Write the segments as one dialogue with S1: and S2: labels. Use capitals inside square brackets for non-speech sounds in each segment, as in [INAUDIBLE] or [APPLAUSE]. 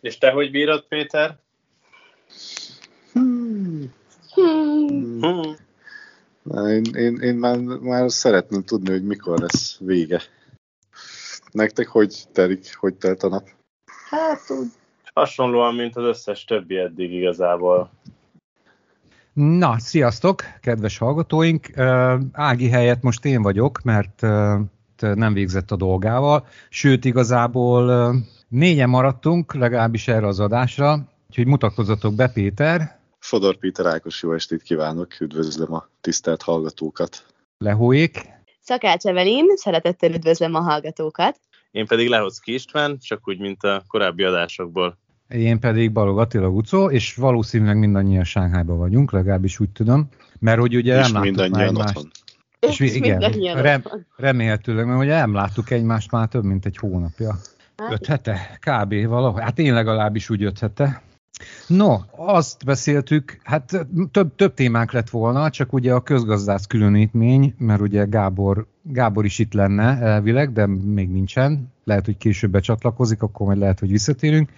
S1: És te hogy bírod, Péter?
S2: Hmm. Hmm. Hmm. Na, én, én, én már, már szeretném tudni, hogy mikor lesz vége. Nektek hogy telik, hogy telt a nap?
S3: Hát úgy.
S1: Hasonlóan, mint az összes többi eddig igazából.
S4: Na, sziasztok, kedves hallgatóink! Ági helyett most én vagyok, mert nem végzett a dolgával, sőt igazából négyen maradtunk, legalábbis erre az adásra, úgyhogy mutatkozzatok be Péter.
S2: Fodor Péter Ákos, jó estét kívánok, üdvözlöm a tisztelt hallgatókat.
S4: Lehóék.
S3: Szakács Evelin, szeretettel üdvözlöm a hallgatókat.
S1: Én pedig Lehoczki István, csak úgy, mint a korábbi adásokból.
S4: Én pedig Balog Attila Gucó, és valószínűleg mindannyian Sánghájban vagyunk, legalábbis úgy tudom, mert hogy ugye
S2: és nem láttuk már egymást. Otthon.
S4: És, és igen, rem, remélhetőleg, mert ugye nem láttuk egymást már több mint egy hónapja. Öt hete? Kb. valahogy. Hát én legalábbis úgy öt hete. No, azt beszéltük, hát több, több témánk lett volna, csak ugye a közgazdász különítmény, mert ugye Gábor, Gábor is itt lenne elvileg, de még nincsen. Lehet, hogy később becsatlakozik, akkor majd lehet, hogy visszatérünk.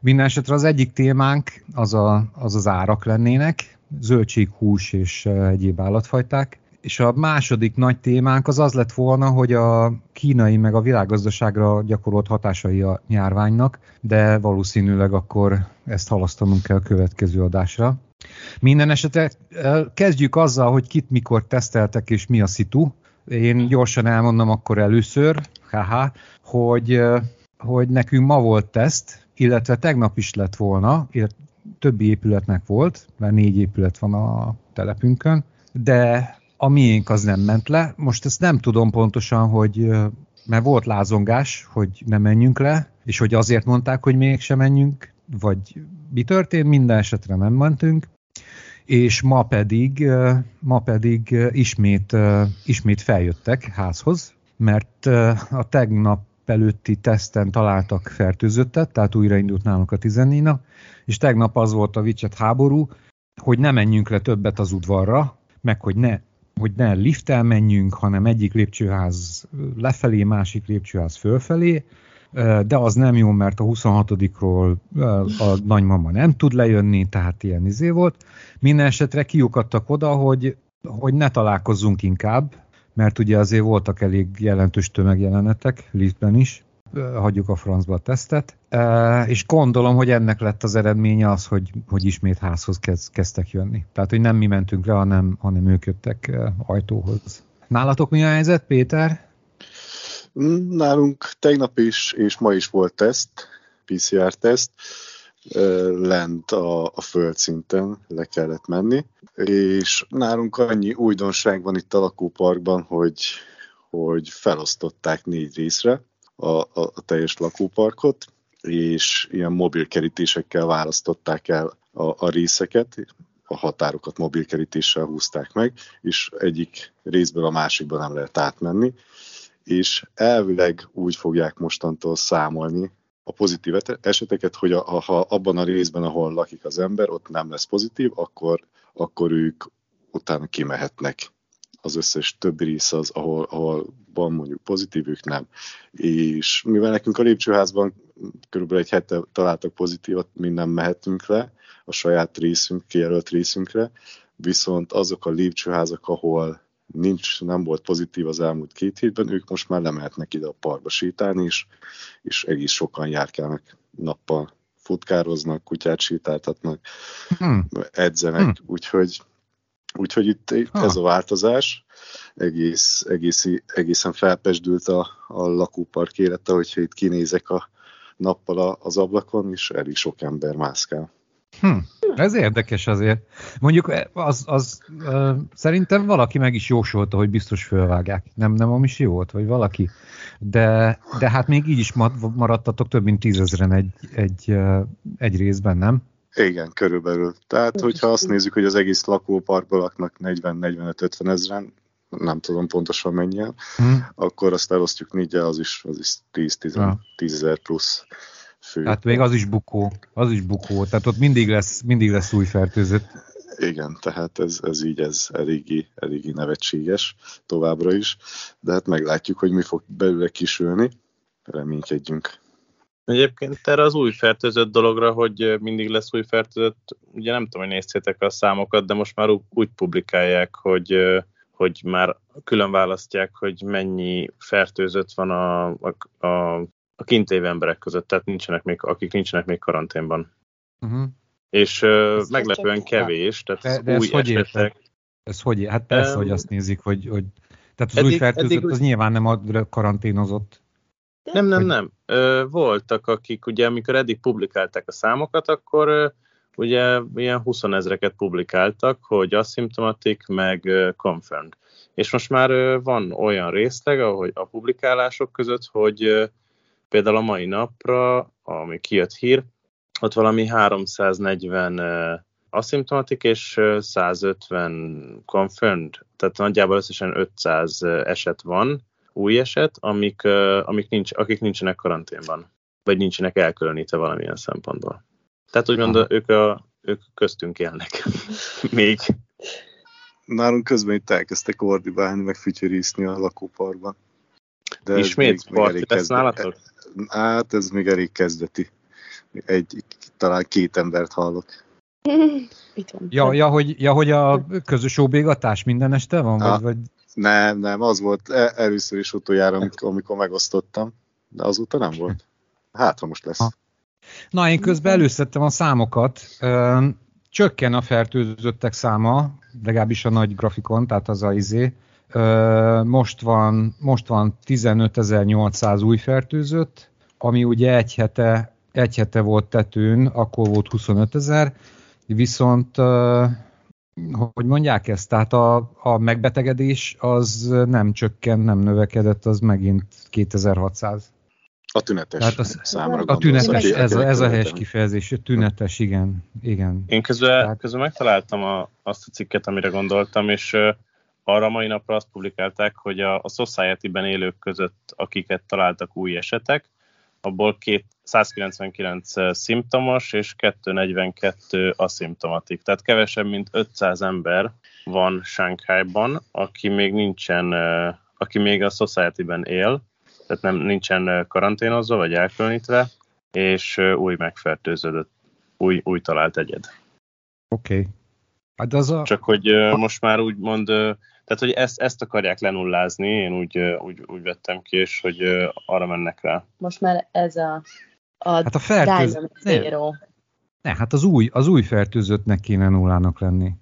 S4: Minden esetre az egyik témánk az, a, az az árak lennének, zöldség, hús és egyéb állatfajták. És a második nagy témánk az az lett volna, hogy a kínai meg a világgazdaságra gyakorolt hatásai a nyárványnak, de valószínűleg akkor ezt halasztanunk kell a következő adásra. Minden esetre kezdjük azzal, hogy kit mikor teszteltek és mi a szitu. Én gyorsan elmondom akkor először, haha, hogy, hogy nekünk ma volt teszt, illetve tegnap is lett volna, többi épületnek volt, mert négy épület van a telepünkön, de a miénk az nem ment le. Most ezt nem tudom pontosan, hogy mert volt lázongás, hogy ne menjünk le, és hogy azért mondták, hogy mégsem menjünk, vagy mi történt, minden esetre nem mentünk, és ma pedig, ma pedig ismét, ismét feljöttek házhoz, mert a tegnap előtti teszten találtak fertőzöttet, tehát újraindult nálunk a 14 és tegnap az volt a vicset háború, hogy ne menjünk le többet az udvarra, meg hogy ne hogy ne lifttel menjünk, hanem egyik lépcsőház lefelé, másik lépcsőház fölfelé, de az nem jó, mert a 26-ról a nagymama nem tud lejönni, tehát ilyen izé volt. Minden esetre kiukadtak oda, hogy, hogy ne találkozzunk inkább, mert ugye azért voltak elég jelentős tömegjelenetek liftben is, hagyjuk a francba a tesztet, és gondolom, hogy ennek lett az eredménye az, hogy, hogy ismét házhoz kezd, kezdtek jönni. Tehát, hogy nem mi mentünk le, hanem, hanem ők jöttek ajtóhoz. Nálatok mi a helyzet, Péter?
S2: Nálunk tegnap is, és ma is volt teszt, PCR-teszt, lent a, a földszinten le kellett menni, és nálunk annyi újdonság van itt a lakóparkban, hogy, hogy felosztották négy részre, a, a, a teljes lakóparkot, és ilyen mobilkerítésekkel választották el a, a részeket, a határokat mobilkerítéssel húzták meg, és egyik részből a másikba nem lehet átmenni, és elvileg úgy fogják mostantól számolni a pozitív eseteket, hogy a, ha abban a részben, ahol lakik az ember, ott nem lesz pozitív, akkor, akkor ők utána kimehetnek az összes többi rész az, ahol, ahol van mondjuk pozitív, ők nem. És mivel nekünk a lépcsőházban körülbelül egy hete találtak pozitívat, mi nem mehetünk le a saját részünk, kijelölt részünkre, viszont azok a lépcsőházak, ahol nincs, nem volt pozitív az elmúlt két hétben, ők most már lemehetnek ide a parkba sétálni, és, és egész sokan járkálnak nappal futkároznak, kutyát sétáltatnak, hmm. edzenek, hmm. úgyhogy Úgyhogy itt ha. ez a változás egész, egész, egészen felpesdült a, a lakópark élete, hogyha itt kinézek a nappal az ablakon, és elég sok ember mászkál.
S4: Hm, ez érdekes azért. Mondjuk az, az uh, szerintem valaki meg is jósolta, hogy biztos fölvágják. Nem, nem a is jó volt, vagy valaki. De, de hát még így is maradtatok több mint tízezren egy, egy, egy részben, nem?
S2: Igen, körülbelül. Tehát, hogyha azt nézzük, hogy az egész lakóparkban laknak 40-45-50 ezeren, nem tudom pontosan mennyien, hmm. akkor azt elosztjuk négyel, az is, az is 10-10 ja. ezer plusz fő.
S4: Tehát még az is bukó, az is bukó, tehát ott mindig lesz, mindig lesz új fertőzött.
S2: Igen, tehát ez, ez így, ez eléggé, eléggé nevetséges továbbra is, de hát meglátjuk, hogy mi fog belőle kisülni, reménykedjünk.
S1: Egyébként erre az új fertőzött dologra, hogy mindig lesz új fertőzött, ugye nem tudom, hogy néztétek a számokat, de most már úgy publikálják, hogy, hogy már külön választják, hogy mennyi fertőzött van a, a, a, a kintévő emberek között, tehát nincsenek még, akik nincsenek még karanténban. Uh-huh. És uh, meglepően kevés, tehát
S4: de, de új hogy esetek... Ez hogy? Hát persze, um, hogy azt nézik, hogy, hogy tehát az eddig, új fertőzött eddig, az nyilván nem a karanténozott.
S1: Nem, nem, nem. Ö, voltak, akik ugye, amikor eddig publikálták a számokat, akkor ö, ugye ilyen 20 ezreket publikáltak, hogy asymptomatic, meg ö, confirmed. És most már ö, van olyan részleg, ahogy a publikálások között, hogy ö, például a mai napra, ami kijött hír, ott valami 340 ö, asymptomatic és 150 confirmed, tehát nagyjából összesen 500 eset van, új eset, amik, amik nincs, akik nincsenek karanténban, vagy nincsenek elkülönítve valamilyen szempontból. Tehát úgymond ők, a, ők köztünk élnek [LAUGHS] még.
S2: Nálunk közben itt elkezdtek ordibálni, meg fütyörészni a lakóparban.
S1: De Ismét parti lesz nálatok?
S2: Hát ez még elég kezdeti. Egy, talán két embert hallok.
S4: Itt van. Ja, ja, hogy, ja, hogy a közös óbégatás minden este van? Vagy, vagy...
S2: Nem, nem, az volt e- először is utoljára, amikor, amikor megosztottam, de azóta nem volt. Hát, ha most lesz.
S4: Na, én közben előszedtem a számokat. Csökken a fertőzöttek száma, legalábbis a nagy grafikon, tehát az a izé. Most van, most van 15.800 új fertőzött, ami ugye egy hete, egy hete volt tetőn, akkor volt 25 ezer, viszont hogy mondják ezt, tehát a, a megbetegedés az nem csökkent, nem növekedett, az megint 2600.
S2: A tünetes Tehát az, számra
S4: A tünetes, ez, a, ez a helyes kifejezés, a tünetes, igen. igen.
S1: Én közben, Tehát... közben megtaláltam a, azt a cikket, amire gondoltam, és arra mai napra azt publikálták, hogy a, a Society-ben élők között, akiket találtak új esetek, abból két, 199 szimptomos és 242 aszimptomatik. Tehát kevesebb, mint 500 ember van Shanghai-ban, aki még nincsen, aki még a society-ben él, tehát nem nincsen karanténozva vagy elkülönítve, és új megfertőződött, új, új talált egyed.
S4: Oké. Okay. Hát az a...
S1: Csak hogy most már úgy mond, tehát hogy ezt, ezt akarják lenullázni, én úgy, úgy, úgy vettem ki, és hogy arra mennek rá.
S3: Most már ez a
S4: a, hát a fertőz...
S3: ne,
S4: ne, hát az új, az új fertőzöttnek kéne nullának lenni.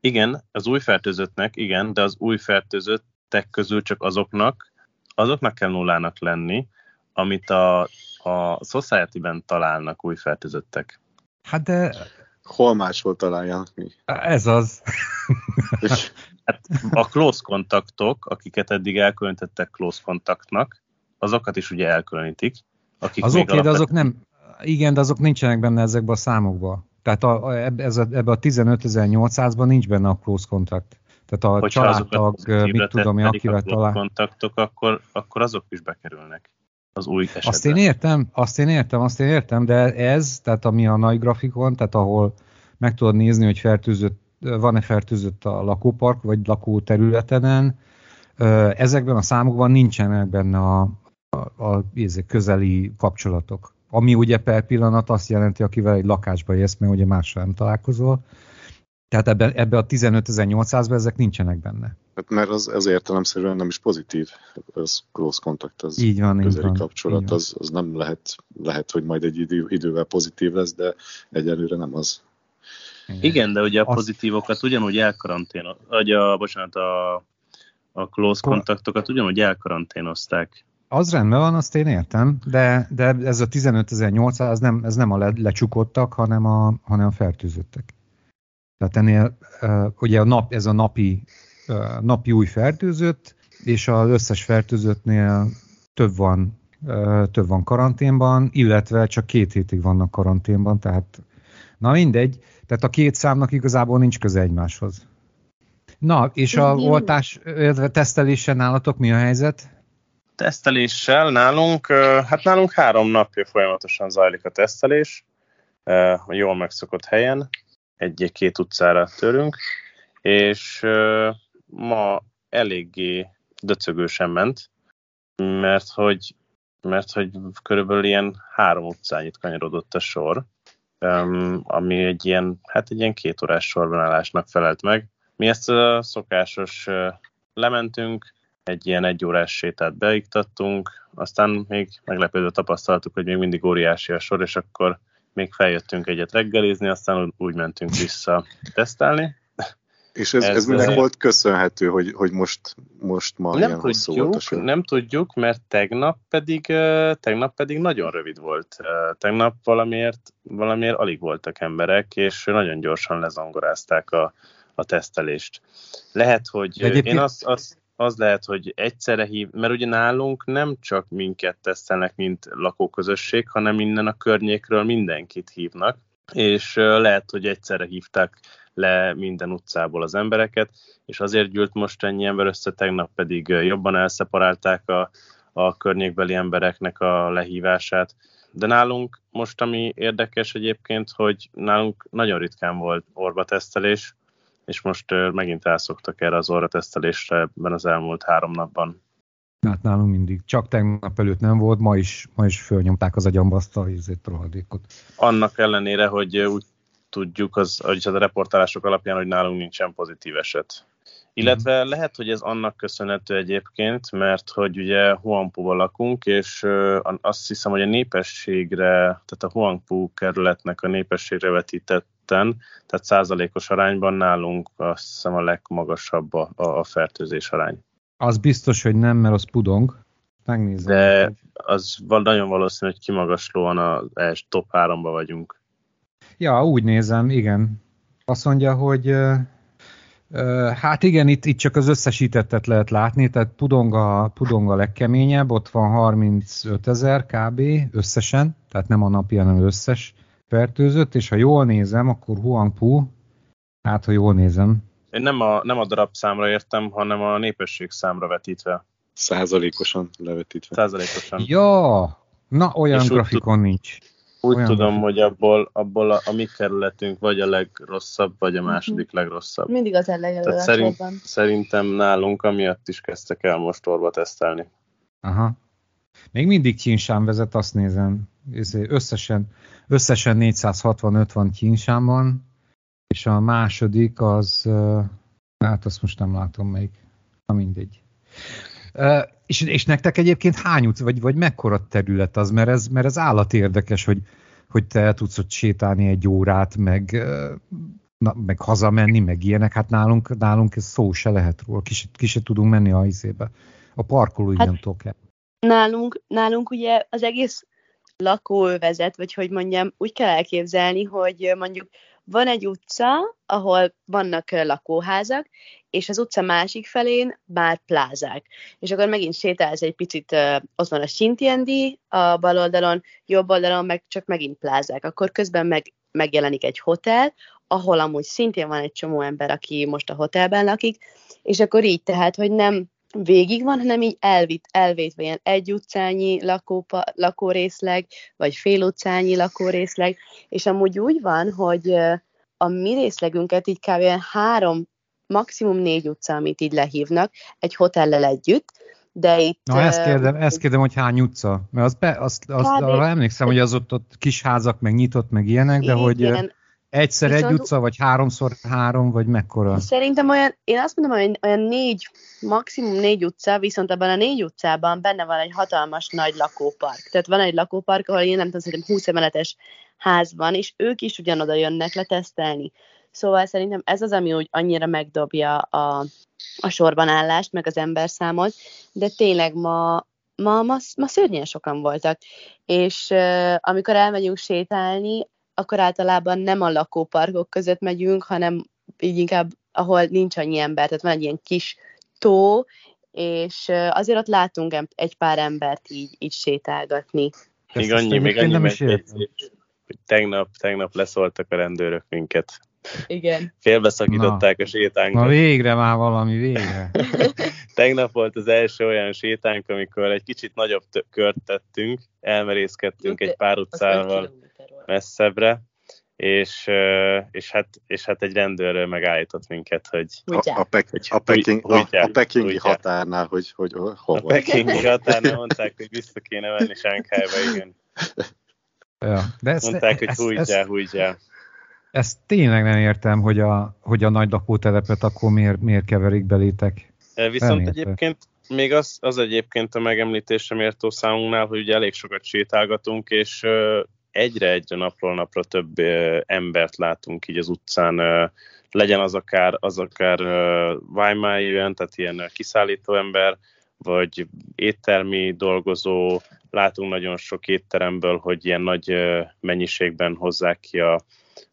S1: Igen, az új fertőzöttnek, igen, de az új fertőzöttek közül csak azoknak, azoknak kell nullának lenni, amit a, a Society-ben találnak új fertőzöttek.
S4: Hát de...
S2: Hol máshol találják mi?
S4: Ez az. [LAUGHS]
S1: hát a close kontaktok, akiket eddig elkülönítettek close kontaktnak, azokat is ugye elkülönítik,
S4: akik az oké, okay, de azok nem, igen, de azok nincsenek benne ezekben a számokban. Tehát a, a, ez a, ebbe a 15.800-ban nincs benne a close contact. Tehát a Hogyha családtag, mit tudom, akivel talál...
S1: kontaktok, akkor, akkor azok is bekerülnek az új esetben.
S4: Azt én értem, azt én értem, azt én értem, de ez, tehát ami a nagy grafikon, tehát ahol meg tudod nézni, hogy fertőzött, van-e fertőzött a lakópark, vagy lakóterületeden, ezekben a számokban nincsenek benne a, a, a közeli kapcsolatok. Ami ugye per pillanat azt jelenti, akivel egy lakásba élsz, mert ugye mással nem találkozol. Tehát ebbe, ebbe a 15.800-ban ezek nincsenek benne.
S2: Hát mert az, az értelemszerűen nem is pozitív. Az close contact, az
S4: így van,
S2: közeli
S4: így van,
S2: kapcsolat, így van. Az, az nem lehet, lehet, hogy majd egy idő, idővel pozitív lesz, de egyelőre nem az.
S1: Igen, Igen de ugye a pozitívokat ugyanúgy elkarantén, vagy a, bocsánat, a, a close kontaktokat ugyanúgy elkaranténozták.
S4: Az rendben van, azt én értem, de, de ez a 15.800 ez nem, ez nem a le, lecsukottak, hanem a, hanem a fertőzöttek. Tehát ennél ugye a nap, ez a napi, napi új fertőzött, és az összes fertőzöttnél több van, több van karanténban, illetve csak két hétig vannak karanténban, tehát na mindegy, tehát a két számnak igazából nincs köze egymáshoz. Na, és a oltás, illetve tesztelésen nálatok mi a helyzet?
S1: teszteléssel nálunk, hát nálunk három napja folyamatosan zajlik a tesztelés, a jól megszokott helyen, egy-két utcára törünk, és ma eléggé döcögősen ment, mert hogy mert hogy körülbelül ilyen három utcányit kanyarodott a sor, ami egy ilyen, hát egy ilyen két órás sorbanállásnak felelt meg. Mi ezt a szokásos lementünk, egy ilyen egy órás sétát beiktattunk, aztán még meglepődve tapasztaltuk, hogy még mindig óriási a sor, és akkor még feljöttünk egyet reggelizni, aztán úgy mentünk vissza tesztelni.
S2: És ez, ez, ez minek volt köszönhető, hogy, hogy most, most ma nem ilyen
S1: tudjuk,
S2: volt a sor?
S1: Nem tudjuk, mert tegnap pedig, tegnap pedig nagyon rövid volt. Tegnap valamiért, valamiért alig voltak emberek, és nagyon gyorsan lezongorázták a, a tesztelést. Lehet, hogy egyébként... én azt, azt, az lehet, hogy egyszerre hív, mert ugye nálunk nem csak minket tesztelnek, mint lakóközösség, hanem innen a környékről mindenkit hívnak, és lehet, hogy egyszerre hívták le minden utcából az embereket, és azért gyűlt most ennyi ember össze, tegnap pedig jobban elszeparálták a, a környékbeli embereknek a lehívását. De nálunk most, ami érdekes egyébként, hogy nálunk nagyon ritkán volt orbatesztelés, és most megint elszoktak erre az orratesztelésre ebben az elmúlt három napban.
S4: Hát nálunk mindig. Csak tegnap előtt nem volt, ma is, ma is fölnyomták az agyamba azt a rohadékot.
S1: Annak ellenére, hogy úgy tudjuk, az, az a reportálások alapján, hogy nálunk nincsen pozitív eset. Illetve mhm. lehet, hogy ez annak köszönhető egyébként, mert hogy ugye Huangpu-ban lakunk, és azt hiszem, hogy a népességre, tehát a Huangpu kerületnek a népességre vetítetten, tehát százalékos arányban nálunk azt hiszem a legmagasabb a, a fertőzés arány.
S4: Az biztos, hogy nem, mert az pudong. Megnézem.
S1: De az nagyon valószínű, hogy kimagaslóan a top 3-ba vagyunk.
S4: Ja, úgy nézem, igen. Azt mondja, hogy Hát igen, itt, itt csak az összesítettet lehet látni, tehát Pudonga, Pudonga legkeményebb, ott van 35 ezer kb. összesen, tehát nem a napi, hanem összes fertőzött, és ha jól nézem, akkor Huangpu, hát ha jól nézem.
S1: Én nem a, nem a darab számra értem, hanem a népesség számra vetítve.
S2: Százalékosan levetítve.
S1: Százalékosan.
S4: Ja, na olyan és grafikon nincs.
S1: Úgy Olyan tudom, hogy abból, abból a, a mi kerületünk vagy a legrosszabb, vagy a mhm. második uh-huh. legrosszabb.
S3: Mindig az ellenjelölés
S1: szerint, Szerintem nálunk amiatt is kezdtek el most orva tesztelni.
S4: Aha. Még mindig Csinsán vezet, azt nézem. Összesen, összesen 465 van Csinsánban, és a második az, hát azt most nem látom még. Na mindegy. És, és nektek egyébként hány utca, vagy, vagy mekkora terület az, mert ez, mert ez állat érdekes, hogy, hogy te el tudsz ott sétálni egy órát, meg, na, meg hazamenni, meg ilyenek, hát nálunk, nálunk ez szó se lehet róla, ki se, ki se tudunk menni a izébe. A parkolóig hát, tudok el.
S3: Nálunk, nálunk ugye az egész lakóövezet, vagy hogy mondjam, úgy kell elképzelni, hogy mondjuk van egy utca, ahol vannak lakóházak, és az utca másik felén már plázák. És akkor megint sétálsz egy picit, ott van a Sintiendi a bal oldalon, jobb oldalon meg csak megint plázák. Akkor közben meg, megjelenik egy hotel, ahol amúgy szintén van egy csomó ember, aki most a hotelben lakik, és akkor így tehát, hogy nem végig van, hanem így elvitt, elvétve ilyen egy utcányi lakópa, lakórészleg, vagy fél utcányi lakórészleg, és amúgy úgy van, hogy a mi részlegünket így kb. három, maximum négy utca, amit így lehívnak, egy hotellel együtt, de itt...
S4: Na, ezt kérdem, ezt kérdem hogy hány utca? Mert az be, azt, azt arra emlékszem, hogy az ott, ott kis házak, meg nyitott, meg ilyenek, de hogy igen. Egyszer Viszont, egy utca, vagy háromszor három, vagy mekkora?
S3: Szerintem olyan, én azt mondom, hogy olyan négy, maximum négy utca, viszont ebben a négy utcában benne van egy hatalmas nagy lakópark. Tehát van egy lakópark, ahol én nem tudom, szerintem 20 emeletes ház van, és ők is ugyanoda jönnek letesztelni. Szóval szerintem ez az, ami úgy annyira megdobja a, a sorban állást, meg az emberszámot, de tényleg ma, ma, ma, ma szörnyen sokan voltak. És uh, amikor elmegyünk sétálni, akkor általában nem a lakóparkok között megyünk, hanem így inkább, ahol nincs annyi ember, tehát van egy ilyen kis tó, és azért ott látunk egy pár embert így, így sétálgatni.
S1: Még annyi, még annyi megy, tegnap, tegnap leszóltak a rendőrök minket.
S3: Igen.
S1: Félbeszakították Na. a sétánkat.
S4: Na végre már valami, végre. [LAUGHS]
S1: Tegnap volt az első olyan sétánk, amikor egy kicsit nagyobb kört tettünk, elmerészkedtünk egy pár utcával messzebbre, és, és, hát, és hát egy rendőr megállított minket, hogy...
S2: A, a, pek, hogy, a, peking, a, a pekingi ugye. határnál, hogy, hogy hova.
S1: A pekingi [LAUGHS] határnál mondták, hogy vissza kéne venni Sánkhájba, igen.
S4: Ja, de ezt,
S1: mondták, hogy húgyjál, húgyjál.
S4: Ezt tényleg nem értem, hogy a, hogy a nagy lakótelepet akkor miért, miért keverik belétek.
S1: Viszont egyébként még az, az egyébként a megemlítésre méltó számunknál, hogy ugye elég sokat sétálgatunk, és egyre-egyre napról napra több embert látunk így az utcán, legyen az akár, az akár Weimar tehát ilyen kiszállító ember, vagy éttermi dolgozó, látunk nagyon sok étteremből, hogy ilyen nagy mennyiségben hozzák ki a,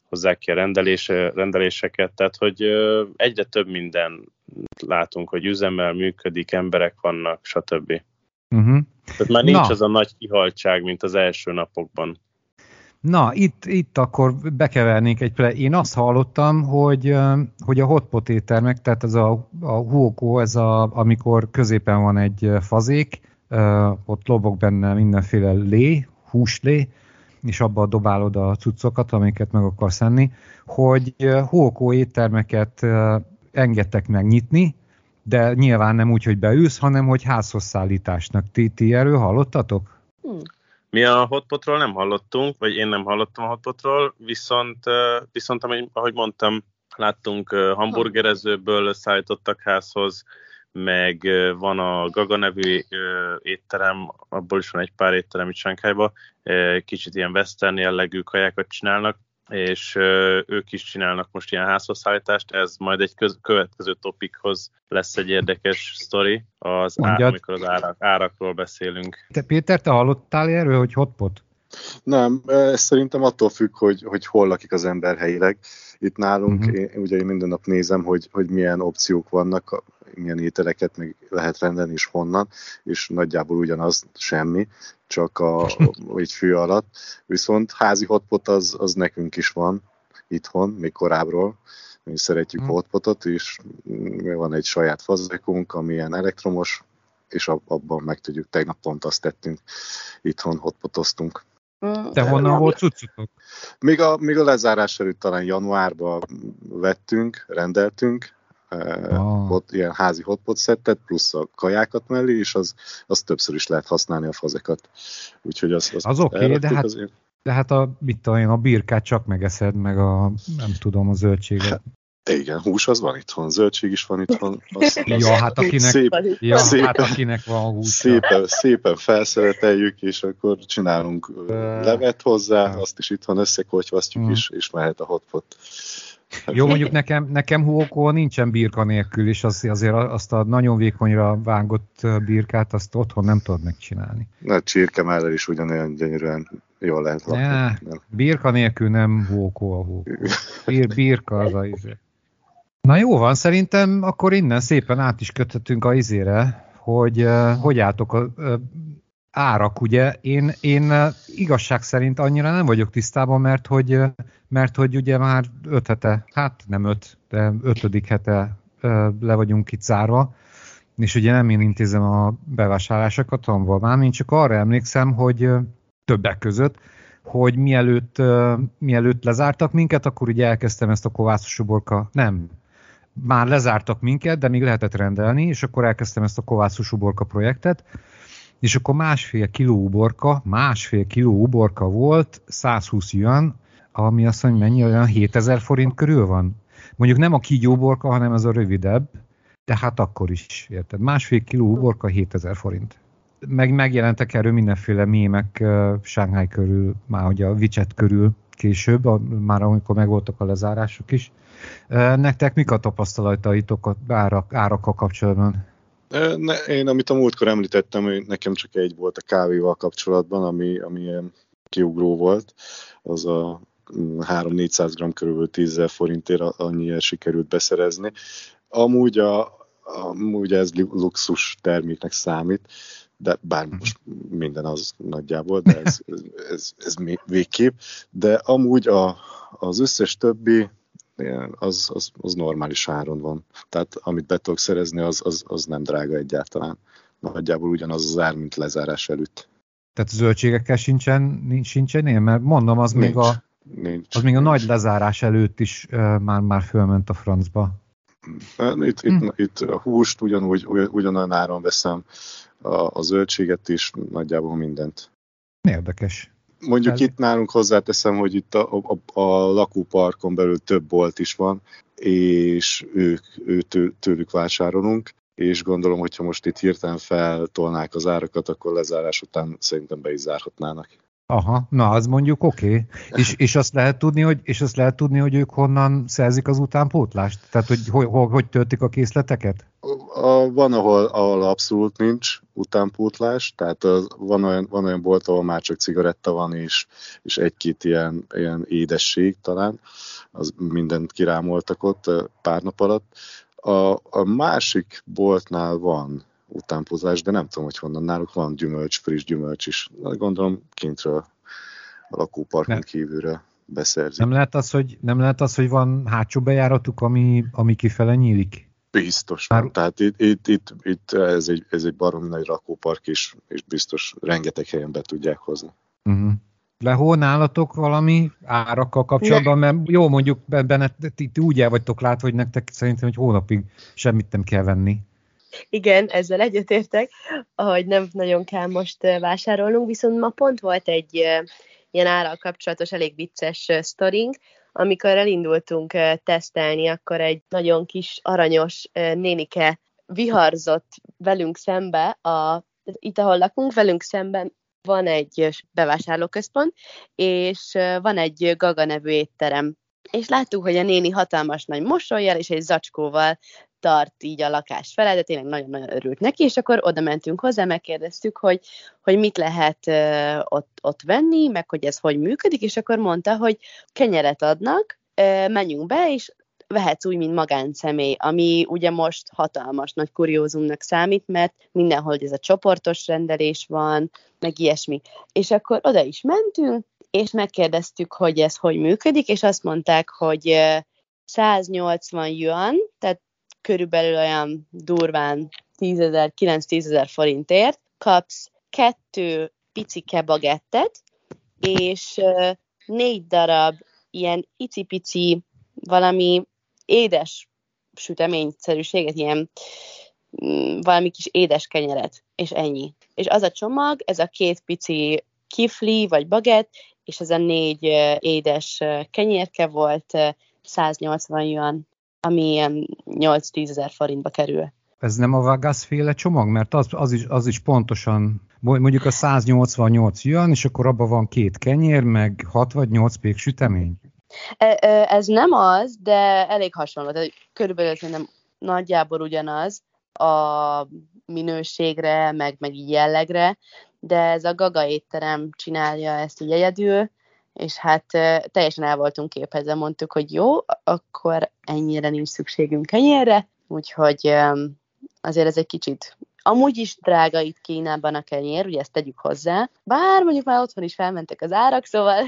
S1: hozzák ki a rendelés, rendeléseket, tehát hogy egyre több minden látunk, hogy üzemmel működik, emberek vannak, stb. Uh-huh. Tehát már nincs Na. az a nagy kihaltság, mint az első napokban.
S4: Na, itt, itt akkor bekevernék egy pre. Én azt hallottam, hogy, hogy a hotpot éttermek, tehát ez a, a huokó, ez a, amikor középen van egy fazék, ott lobog benne mindenféle lé, húslé, és abba dobálod a cuccokat, amiket meg akarsz enni, hogy huokó éttermeket engedtek meg nyitni, de nyilván nem úgy, hogy beülsz, hanem hogy házhoz szállításnak. Ti, ti erről hallottatok? Hmm.
S1: Mi a hotpotról nem hallottunk, vagy én nem hallottam a hotpotról, viszont, viszont ahogy mondtam, láttunk hamburgerezőből szállítottak házhoz, meg van a Gaga nevű étterem, abból is van egy pár étterem itt Sánkhájban, kicsit ilyen western jellegű kajákat csinálnak, és ők is csinálnak most ilyen házhozszállítást, ez majd egy köz, következő topikhoz lesz egy érdekes sztori, az á, amikor az árak, árakról beszélünk.
S4: Te Péter, te hallottál erről, hogy hotpot?
S2: Nem, ez szerintem attól függ, hogy, hogy hol lakik az ember helyileg. Itt nálunk, uh-huh. én, ugye én minden nap nézem, hogy, hogy milyen opciók vannak, milyen ételeket meg lehet rendelni, és honnan, és nagyjából ugyanaz semmi, csak a, [LAUGHS] egy fő alatt. Viszont házi hotpot az, az nekünk is van itthon, még korábbról. Mi szeretjük uh-huh. hotpotot, és van egy saját fazekunk, ami ilyen elektromos, és abban meg tudjuk, tegnap pont azt tettünk, itthon hotpotoztunk.
S4: De honnan volt cuccotok?
S2: Még a, még a lezárás előtt talán januárban vettünk, rendeltünk, oh. hot, ilyen házi hotpot szettet, plusz a kajákat mellé, és az, az többször is lehet használni a fazekat. Úgyhogy az,
S4: az, az oké, okay, de hát, azért. de hát a, mit tudom én, a birkát csak megeszed, meg a, nem tudom, a zöldséget. Hát,
S2: igen, hús az van itthon, zöldség is van itthon. [LAUGHS]
S4: Az, ja, hát akinek, szép, ja, szépen, hát akinek van hús.
S2: Szépen, szépen felszereteljük, és akkor csinálunk levet hozzá, azt is itthon összekotyvasztjuk, mm. és, és mehet a hotpot.
S4: Jó, mondjuk nekem, nekem hókó nincsen birka nélkül, és az, azért azt a nagyon vékonyra vágott birkát, azt otthon nem tudod megcsinálni.
S2: Na, csirke mellel is ugyanolyan gyönyörűen jól lehet
S4: lakni. Ne, birka nélkül nem hókó a hókó. [LAUGHS] Bir, birka az a izé. Na jó van, szerintem akkor innen szépen át is köthetünk a izére, hogy hogy álltok a árak, ugye? Én, én igazság szerint annyira nem vagyok tisztában, mert hogy, mert hogy ugye már öt hete, hát nem öt, de ötödik hete le vagyunk itt zárva, és ugye nem én intézem a bevásárlásokat, hanem már én csak arra emlékszem, hogy többek között, hogy mielőtt, mielőtt lezártak minket, akkor ugye elkezdtem ezt a kovászos uborka, nem, már lezártak minket, de még lehetett rendelni, és akkor elkezdtem ezt a kovászos uborka projektet, és akkor másfél kiló uborka, másfél kiló uborka volt, 120 jön, ami azt mondja, mennyi olyan 7000 forint körül van. Mondjuk nem a kígyóborka, hanem ez a rövidebb, de hát akkor is, érted? Másfél kiló uborka 7000 forint. Meg megjelentek erről mindenféle mémek uh, Shanghai körül, már ugye a WeChat körül később, a, már amikor megvoltak a lezárások is. Nektek mik a tapasztalataitok a árak, árakkal kapcsolatban?
S2: Ne, én, amit a múltkor említettem, hogy nekem csak egy volt a kávéval kapcsolatban, ami, ami ilyen kiugró volt, az a 3-400 mm, g körülbelül 10 forintért annyiért sikerült beszerezni. Amúgy, a, amúgy ez luxus terméknek számít, de bár mhm. most minden az nagyjából, de ez, [LAUGHS] ez, ez, ez végképp. De amúgy a, az összes többi az, az, az normális áron van. Tehát amit be tudok szerezni, az, az, az nem drága egyáltalán. Nagyjából ugyanaz az ár, mint lezárás előtt.
S4: Tehát zöldségekkel sincsen, nincs, sincsen én? Mert mondom, az nincs. még a,
S2: nincs.
S4: Az még a nagy lezárás előtt is uh, már, már fölment a francba.
S2: Itt, hm. itt, itt a húst ugyanúgy, ugyanolyan áron veszem, a, a zöldséget is, nagyjából mindent.
S4: Érdekes.
S2: Mondjuk itt nálunk hozzáteszem, hogy itt a, a, a lakóparkon belül több bolt is van, és ők, ő, tőlük vásárolunk, és gondolom, hogyha most itt hirtelen feltolnák az árakat, akkor lezárás után szerintem be is zárhatnának.
S4: Aha, na az mondjuk oké. Okay. És, [LAUGHS] és, azt lehet tudni, hogy, és azt lehet tudni, hogy ők honnan szerzik az utánpótlást? Tehát, hogy hogy, hogy, hogy töltik a készleteket?
S2: A, van, ahol, ahol abszolút nincs utánpótlás, tehát az, van, olyan, van olyan bolt, ahol már csak cigaretta van, és, és egy-két ilyen, ilyen édesség talán, az mindent kirámoltak ott pár nap alatt. A, a másik boltnál van utánpótlás, de nem tudom, hogy honnan náluk van gyümölcs, friss gyümölcs is. Gondolom kintről a lakóparkon nem. kívülről beszerzik.
S4: Nem lehet az, hogy, nem lehet az, hogy van hátsó bejáratuk, ami, ami kifele nyílik?
S2: Biztos Már... Tehát itt, itt, itt, itt ez, egy, ez egy baromi nagy lakópark, és, és biztos rengeteg helyen be tudják hozni.
S4: Uh-huh. Lehó nálatok valami árakkal kapcsolatban, mert jó, mondjuk benne ti, ti úgy el vagytok látva, hogy nektek szerintem egy hónapig semmit nem kell venni.
S3: Igen, ezzel egyetértek, ahogy nem nagyon kell most vásárolnunk, viszont ma pont volt egy ilyen áral kapcsolatos, elég vicces sztorink, amikor elindultunk tesztelni, akkor egy nagyon kis aranyos nénike viharzott velünk szembe, a, itt ahol lakunk, velünk szemben van egy bevásárlóközpont, és van egy Gaga nevű étterem. És láttuk, hogy a néni hatalmas nagy mosolyjal és egy zacskóval tart így a lakás fele, de tényleg nagyon-nagyon örült neki, és akkor oda mentünk hozzá, megkérdeztük, hogy, hogy mit lehet ott, ott venni, meg hogy ez hogy működik, és akkor mondta, hogy kenyeret adnak, menjünk be, és vehetsz úgy, mint magánszemély, ami ugye most hatalmas nagy kuriózumnak számít, mert mindenhol ez a csoportos rendelés van, meg ilyesmi. És akkor oda is mentünk, és megkérdeztük, hogy ez hogy működik, és azt mondták, hogy 180 yuan, tehát körülbelül olyan durván 10 ezer, 9-10 ezer forintért kapsz kettő picike bagettet, és négy darab ilyen icipici valami édes süteményszerűséget, ilyen mm, valami kis édes kenyeret, és ennyi. És az a csomag, ez a két pici kifli vagy bagett, és ez a négy édes kenyérke volt 180 yuan ami ilyen 8-10 ezer forintba kerül.
S4: Ez nem a Vagas féle csomag? Mert az, az, is, az is pontosan, mondjuk a 188 jön, és akkor abban van két kenyér, meg 6 vagy 8 pék sütemény?
S3: E, ez nem az, de elég hasonló. Tehát körülbelül szerintem nagyjából ugyanaz a minőségre, meg, meg jellegre, de ez a Gaga étterem csinálja ezt így egyedül, és hát teljesen el voltunk képezve, mondtuk, hogy jó, akkor ennyire nincs szükségünk kenyérre, úgyhogy azért ez egy kicsit Amúgy is drága itt Kínában a kenyér, ugye ezt tegyük hozzá. Bár mondjuk már otthon is felmentek az árak, szóval [LAUGHS]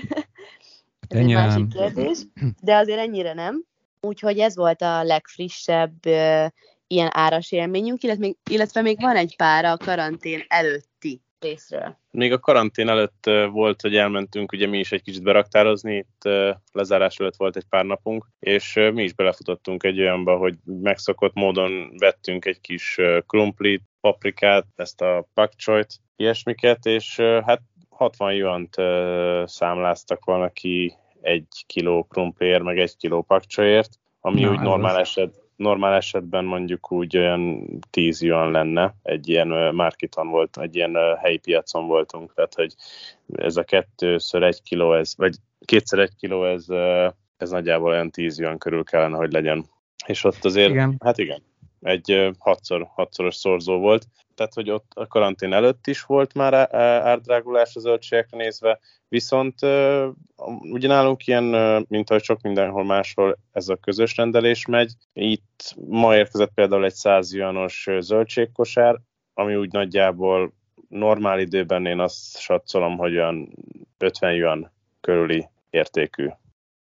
S3: ez egy másik kérdés, de azért ennyire nem. Úgyhogy ez volt a legfrissebb uh, ilyen áras élményünk, illetve még, illetve még van egy pár a karantén előtti részről.
S1: Még a karantén előtt volt, hogy elmentünk ugye mi is egy kicsit beraktározni, itt lezárás előtt volt egy pár napunk, és mi is belefutottunk egy olyanba, hogy megszokott módon vettünk egy kis krumplit, paprikát, ezt a pakcsoyt, ilyesmiket, és hát 60 juant számláztak volna ki egy kiló krumpliért, meg egy kiló pakcsoyért, ami Na, úgy normál eset, normál esetben mondjuk úgy olyan 10 yuan lenne, egy ilyen marketon volt, egy ilyen helyi piacon voltunk, tehát hogy ez a kettőször egy kiló, ez, vagy kétszer egy kiló, ez, ez nagyjából olyan 10 yuan körül kellene, hogy legyen. És ott azért, igen. hát igen, egy hatszor, hatszoros szorzó volt, tehát hogy ott a karantén előtt is volt már árdrágulás a zöldségekre nézve, viszont ugye nálunk ilyen, mint ahogy sok mindenhol máshol ez a közös rendelés megy, itt ma érkezett például egy 100 juanos zöldségkosár, ami úgy nagyjából normál időben én azt satszolom, hogy olyan 50 juan körüli értékű.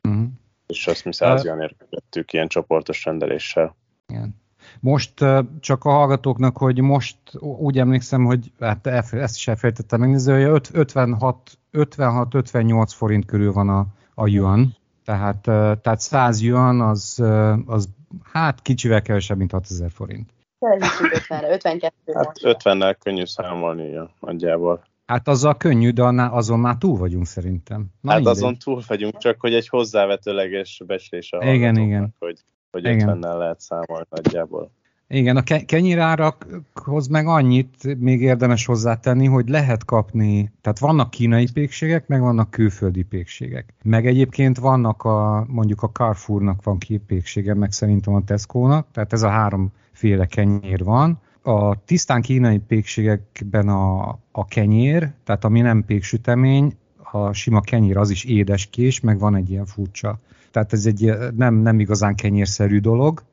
S1: Uh-huh. És azt mi 100 juan érkezettük ilyen csoportos rendeléssel.
S4: Igen. Most csak a hallgatóknak, hogy most úgy emlékszem, hogy hát ezt is elfelejtettem megnézni, hogy 56-58 forint körül van a, a yuan. Tehát, tehát 100 yuan az, az hát kicsivel kevesebb, mint 6000 forint.
S3: 50 52
S1: Hát 50-nel könnyű számolni, ja, nagyjából.
S4: Hát azzal könnyű, de azon már túl vagyunk szerintem.
S1: Na hát mindegy. azon túl vagyunk, csak hogy egy hozzávetőleges becslés
S4: a igen, igen.
S1: hogy, hogy 50-nel lehet számolni nagyjából.
S4: Igen, a kenyérárakhoz meg annyit még érdemes hozzátenni, hogy lehet kapni, tehát vannak kínai pékségek, meg vannak külföldi pékségek. Meg egyébként vannak a, mondjuk a Carrefournak van két péksége, meg szerintem a Tesco-nak, tehát ez a háromféle kenyér van. A tisztán kínai pékségekben a, a kenyér, tehát ami nem péksütemény, a sima kenyér az is édeskés, meg van egy ilyen furcsa. Tehát ez egy nem, nem igazán kenyérszerű dolog,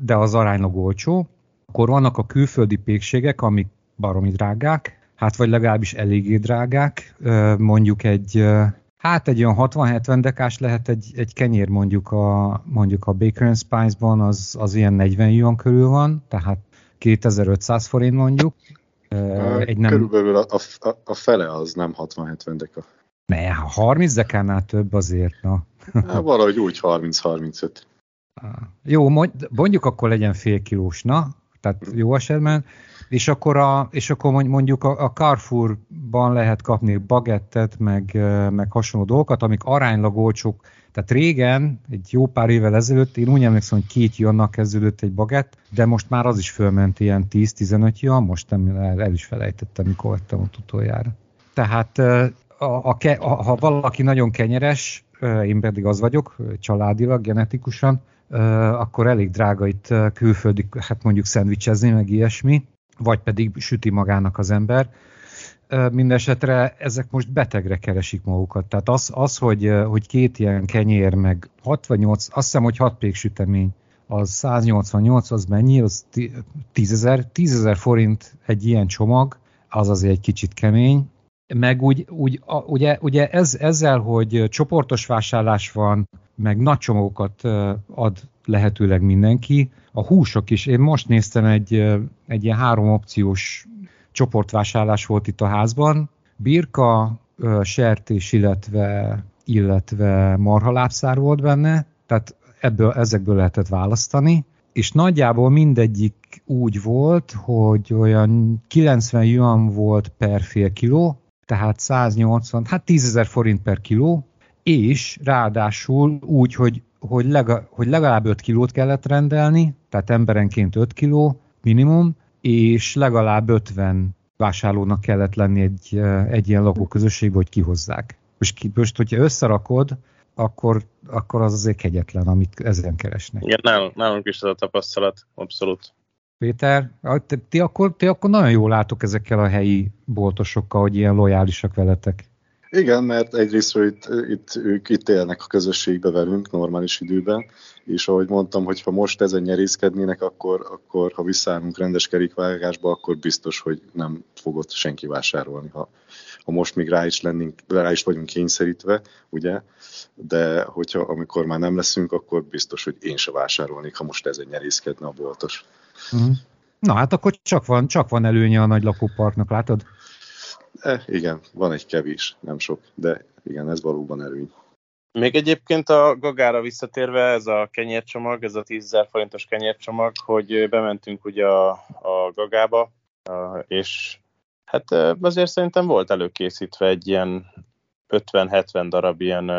S4: de az aránylag olcsó. Akkor vannak a külföldi pékségek, amik baromi drágák, hát vagy legalábbis eléggé drágák. Mondjuk egy, hát egy olyan 60-70 dekás lehet egy, egy kenyér mondjuk a, mondjuk a Baker Spice-ban, az, az ilyen 40 yuan körül van, tehát 2500 forint mondjuk.
S2: Egy nem... Körülbelül a, a, a fele az nem 60-70 deka.
S4: Ne, 30 dekánál több azért, na. [LAUGHS]
S2: Hát valahogy úgy 30-35.
S4: Jó, mondjuk akkor legyen fél kilós, na, tehát jó esetben, és akkor, a, és akkor mondjuk a, a Carrefourban lehet kapni bagettet, meg, meg hasonló dolgokat, amik aránylag olcsók. Tehát régen, egy jó pár évvel ezelőtt, én úgy emlékszem, hogy két jönnek kezdődött egy bagett, de most már az is fölment ilyen 10-15 jön, most nem, el, el is felejtettem, mikor vettem ott utoljára. Tehát a, a, a, ha valaki nagyon kenyeres, én pedig az vagyok, családilag, genetikusan, akkor elég drága itt külföldi, hát mondjuk szendvicsezni, meg ilyesmi, vagy pedig süti magának az ember. Mindenesetre ezek most betegre keresik magukat. Tehát az, az hogy, hogy két ilyen kenyér, meg 6 vagy 8, azt hiszem, hogy 6 péksütemény, az 188, az mennyi? Az 10 ezer, 10 ezer forint egy ilyen csomag, az azért egy kicsit kemény. Meg úgy, úgy a, ugye, ugye ez, ezzel, hogy csoportos vásárlás van, meg nagy csomagokat ad lehetőleg mindenki. A húsok is, én most néztem egy, egy ilyen három opciós csoportvásárlás volt itt a házban. Birka, sertés, illetve, illetve marhalábszár volt benne, tehát ebből, ezekből lehetett választani, és nagyjából mindegyik úgy volt, hogy olyan 90 yuan volt per fél kiló, tehát 180, hát 10 ezer forint per kiló, és ráadásul úgy, hogy, hogy, lega, hogy legalább 5 kilót kellett rendelni, tehát emberenként 5 kiló minimum, és legalább 50 vásárlónak kellett lenni egy, egy ilyen lakóközösségbe, hogy kihozzák. Most, most hogyha összerakod, akkor, akkor az azért kegyetlen, amit ezen keresnek.
S1: Igen, nálunk, nálunk is ez a tapasztalat, abszolút.
S4: Péter, ti akkor, ti akkor nagyon jól látok ezekkel a helyi boltosokkal, hogy ilyen lojálisak veletek.
S2: Igen, mert egyrészt itt, itt, ők itt élnek a közösségbe velünk normális időben, és ahogy mondtam, hogy ha most ezen nyerészkednének, akkor, akkor ha visszaállunk rendes kerékvágásba, akkor biztos, hogy nem fogott senki vásárolni. Ha, ha most még rá is, lennénk, rá is vagyunk kényszerítve, ugye, de hogyha amikor már nem leszünk, akkor biztos, hogy én se vásárolnék, ha most ezen nyerészkedne a boltos.
S4: Mm. Na hát akkor csak van, csak van előnye a nagy lakóparknak, látod?
S2: E, igen, van egy kevés, nem sok, de igen, ez valóban előny.
S1: Még egyébként a gagára visszatérve, ez a kenyércsomag, ez a 10 forintos kenyércsomag, hogy bementünk ugye a, a gagába, és hát azért szerintem volt előkészítve egy ilyen 50-70 darab ilyen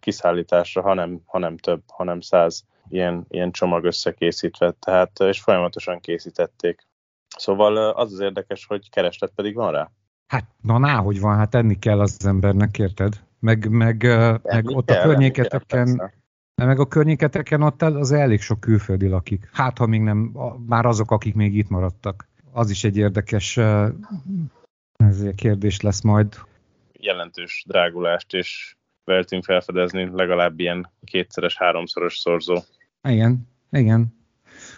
S1: kiszállításra, hanem, hanem több, hanem 100 ilyen, ilyen csomag összekészítve, tehát és folyamatosan készítették. Szóval az az érdekes, hogy kereslet pedig van rá.
S4: Hát, na ná, hogy van, hát enni kell az embernek, érted? Meg, meg, meg ott kell, a környéketeken, meg a környéketeken ott az elég sok külföldi lakik. Hát, ha még nem, már azok, akik még itt maradtak. Az is egy érdekes ez egy kérdés lesz majd.
S1: Jelentős drágulást és veltünk felfedezni, legalább ilyen kétszeres, háromszoros szorzó.
S4: Igen, igen.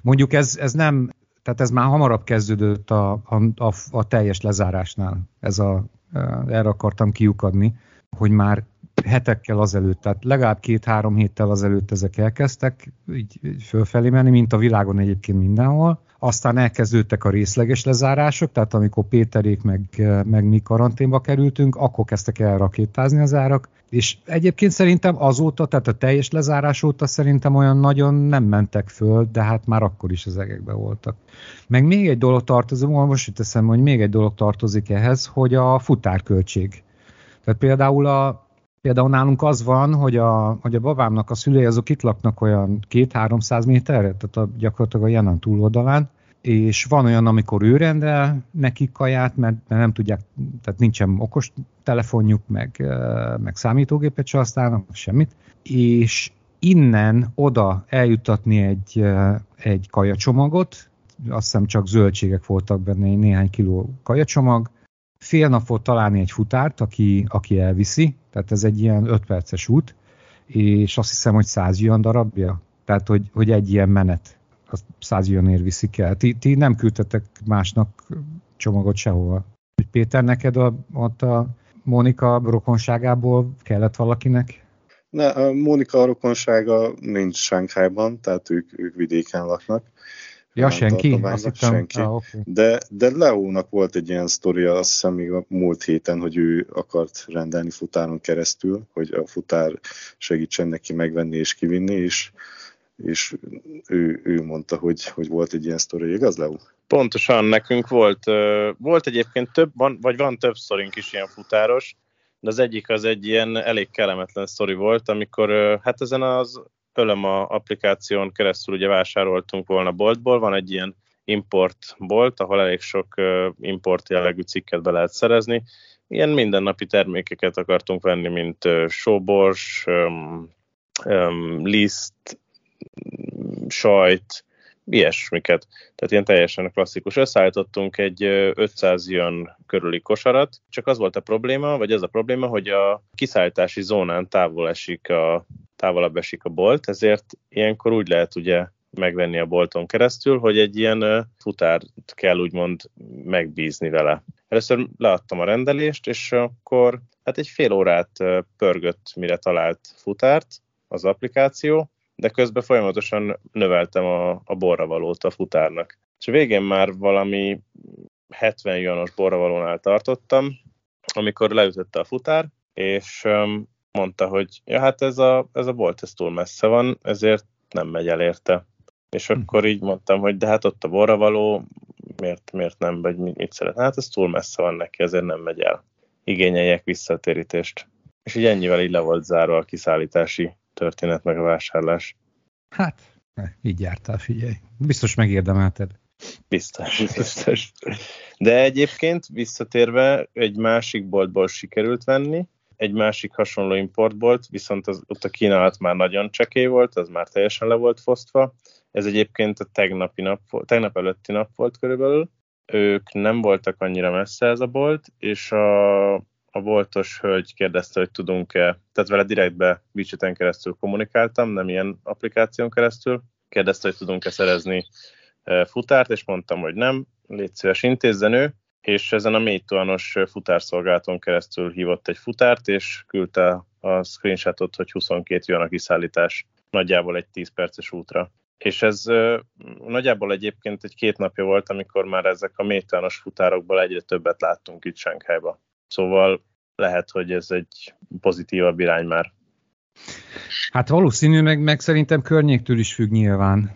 S4: Mondjuk ez, ez nem tehát ez már hamarabb kezdődött a, a, a, a teljes lezárásnál. Ez a, erre akartam kiukadni, hogy már hetekkel azelőtt, tehát legalább két-három héttel azelőtt ezek elkezdtek így, így fölfelé menni, mint a világon egyébként mindenhol. Aztán elkezdődtek a részleges lezárások, tehát amikor Péterék meg, meg mi karanténba kerültünk, akkor kezdtek el rakétázni az árak, és egyébként szerintem azóta, tehát a teljes lezárás óta szerintem olyan nagyon nem mentek föl, de hát már akkor is az egekbe voltak. Meg még egy dolog tartozik, most itt teszem, hogy még egy dolog tartozik ehhez, hogy a futárköltség. Tehát például a, Például nálunk az van, hogy a, hogy a babámnak a szülei azok itt laknak olyan két-háromszáz méterre, tehát a, gyakorlatilag a jelen túloldalán, és van olyan, amikor ő rendel nekik kaját, mert, nem tudják, tehát nincsen okos telefonjuk, meg, meg számítógépet se használnak, semmit, és innen oda eljutatni egy, egy kajacsomagot, azt hiszem csak zöldségek voltak benne, néhány kiló kajacsomag, fél nap volt találni egy futárt, aki, aki elviszi, tehát ez egy ilyen 5 perces út, és azt hiszem, hogy 100 olyan darabja, tehát hogy, hogy egy ilyen menet, azt 100 ér viszik el. Ti, ti nem küldtetek másnak csomagot sehova. Péter, neked a, ott a Mónika rokonságából kellett valakinek?
S2: Ne, a Mónika rokonsága nincs Sánkhájban, tehát ők, ők vidéken laknak.
S4: Ja, senki? Azt
S2: hittem, senki. Ah, okay. de, de Leónak volt egy ilyen sztoria, azt hiszem még a múlt héten, hogy ő akart rendelni futáron keresztül, hogy a futár segítsen neki megvenni és kivinni, és, és ő, ő mondta, hogy, hogy volt egy ilyen sztori, igaz Leó?
S1: Pontosan, nekünk volt, volt egyébként több, van, vagy van több sztorink is ilyen futáros, de az egyik az egy ilyen elég kellemetlen sztori volt, amikor hát ezen az Ölöma applikáción keresztül ugye vásároltunk volna boltból, van egy ilyen import bolt, ahol elég sok import jellegű cikket be lehet szerezni. Ilyen mindennapi termékeket akartunk venni, mint sóbors, liszt, sajt, ilyesmiket. Tehát ilyen teljesen klasszikus. Összeállítottunk egy 500 jön körüli kosarat, csak az volt a probléma, vagy ez a probléma, hogy a kiszállítási zónán távol esik a, távolabb esik a bolt, ezért ilyenkor úgy lehet ugye megvenni a bolton keresztül, hogy egy ilyen futárt kell úgymond megbízni vele. Először leadtam a rendelést, és akkor hát egy fél órát pörgött, mire talált futárt az applikáció, de közben folyamatosan növeltem a, a borravalót a futárnak. És a végén már valami 70 jönos borravalónál tartottam, amikor leütötte a futár, és mondta, hogy ja, hát ez a, ez a bolt, ez túl messze van, ezért nem megy el érte. És hm. akkor így mondtam, hogy de hát ott a borravaló, miért, miért nem, vagy mit szeret? Hát ez túl messze van neki, ezért nem megy el. Igényeljek visszatérítést. És így ennyivel így le volt zárva a kiszállítási történet, meg a vásárlás.
S4: Hát, így jártál, figyelj. Biztos megérdemelted.
S1: Biztos, biztos. De egyébként visszatérve egy másik boltból sikerült venni, egy másik hasonló importbolt, viszont az, ott a kínálat már nagyon csekély volt, az már teljesen le volt fosztva. Ez egyébként a tegnapi nap, tegnap előtti nap volt körülbelül. Ők nem voltak annyira messze ez a bolt, és a, a boltos hölgy kérdezte, hogy tudunk-e, tehát vele direktbe widgeten keresztül kommunikáltam, nem ilyen applikáción keresztül, kérdezte, hogy tudunk-e szerezni e, futárt, és mondtam, hogy nem, légy szíves intézzen ő, és ezen a mélytoanos futárszolgálaton keresztül hívott egy futárt, és küldte a screenshotot, hogy 22 jön a kiszállítás. Nagyjából egy 10 perces útra. És ez nagyjából egyébként egy két napja volt, amikor már ezek a mélytoanos futárokból egyre többet láttunk itt Sánkhájba. Szóval lehet, hogy ez egy pozitívabb irány már.
S4: Hát valószínű, meg, meg szerintem környéktől is függ nyilván.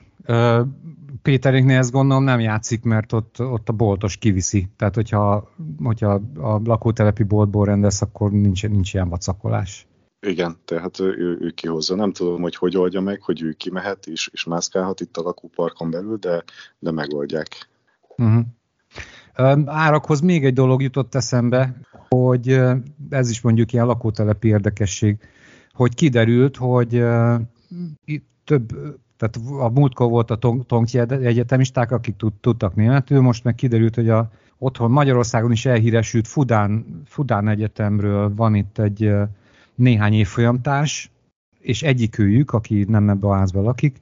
S4: Péteréknél ezt gondolom nem játszik, mert ott, ott a boltos kiviszi. Tehát, hogyha, hogyha a lakótelepi boltból rendez, akkor nincs, nincs ilyen vacakolás.
S2: Igen, tehát ő, ő kihozza. Nem tudom, hogy hogy oldja meg, hogy ő kimehet és, és mászkálhat itt a lakóparkon belül, de, de megoldják.
S4: Uh-huh. Árakhoz még egy dolog jutott eszembe, hogy ez is mondjuk ilyen lakótelepi érdekesség, hogy kiderült, hogy több tehát a múltkor volt a Tongti egyetemisták, akik tudtak németül, most meg kiderült, hogy a otthon Magyarországon is elhíresült Fudán, Fudán Egyetemről van itt egy néhány évfolyamtárs, és egyikőjük, aki nem ebbe a házba lakik,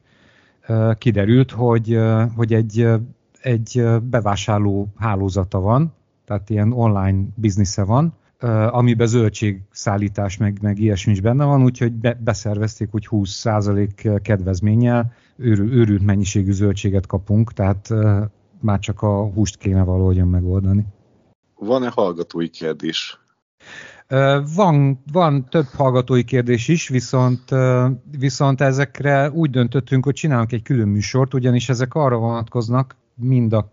S4: kiderült, hogy, hogy egy, egy bevásárló hálózata van, tehát ilyen online biznisze van, amiben zöldségszállítás meg, meg ilyesmi is benne van, úgyhogy be, beszervezték, hogy 20% kedvezménnyel őrült, őrült mennyiségű zöldséget kapunk, tehát már csak a húst kéne valahogyan megoldani.
S2: Van-e hallgatói kérdés?
S4: Van, van több hallgatói kérdés is, viszont, viszont ezekre úgy döntöttünk, hogy csinálunk egy külön műsort, ugyanis ezek arra vonatkoznak, mind a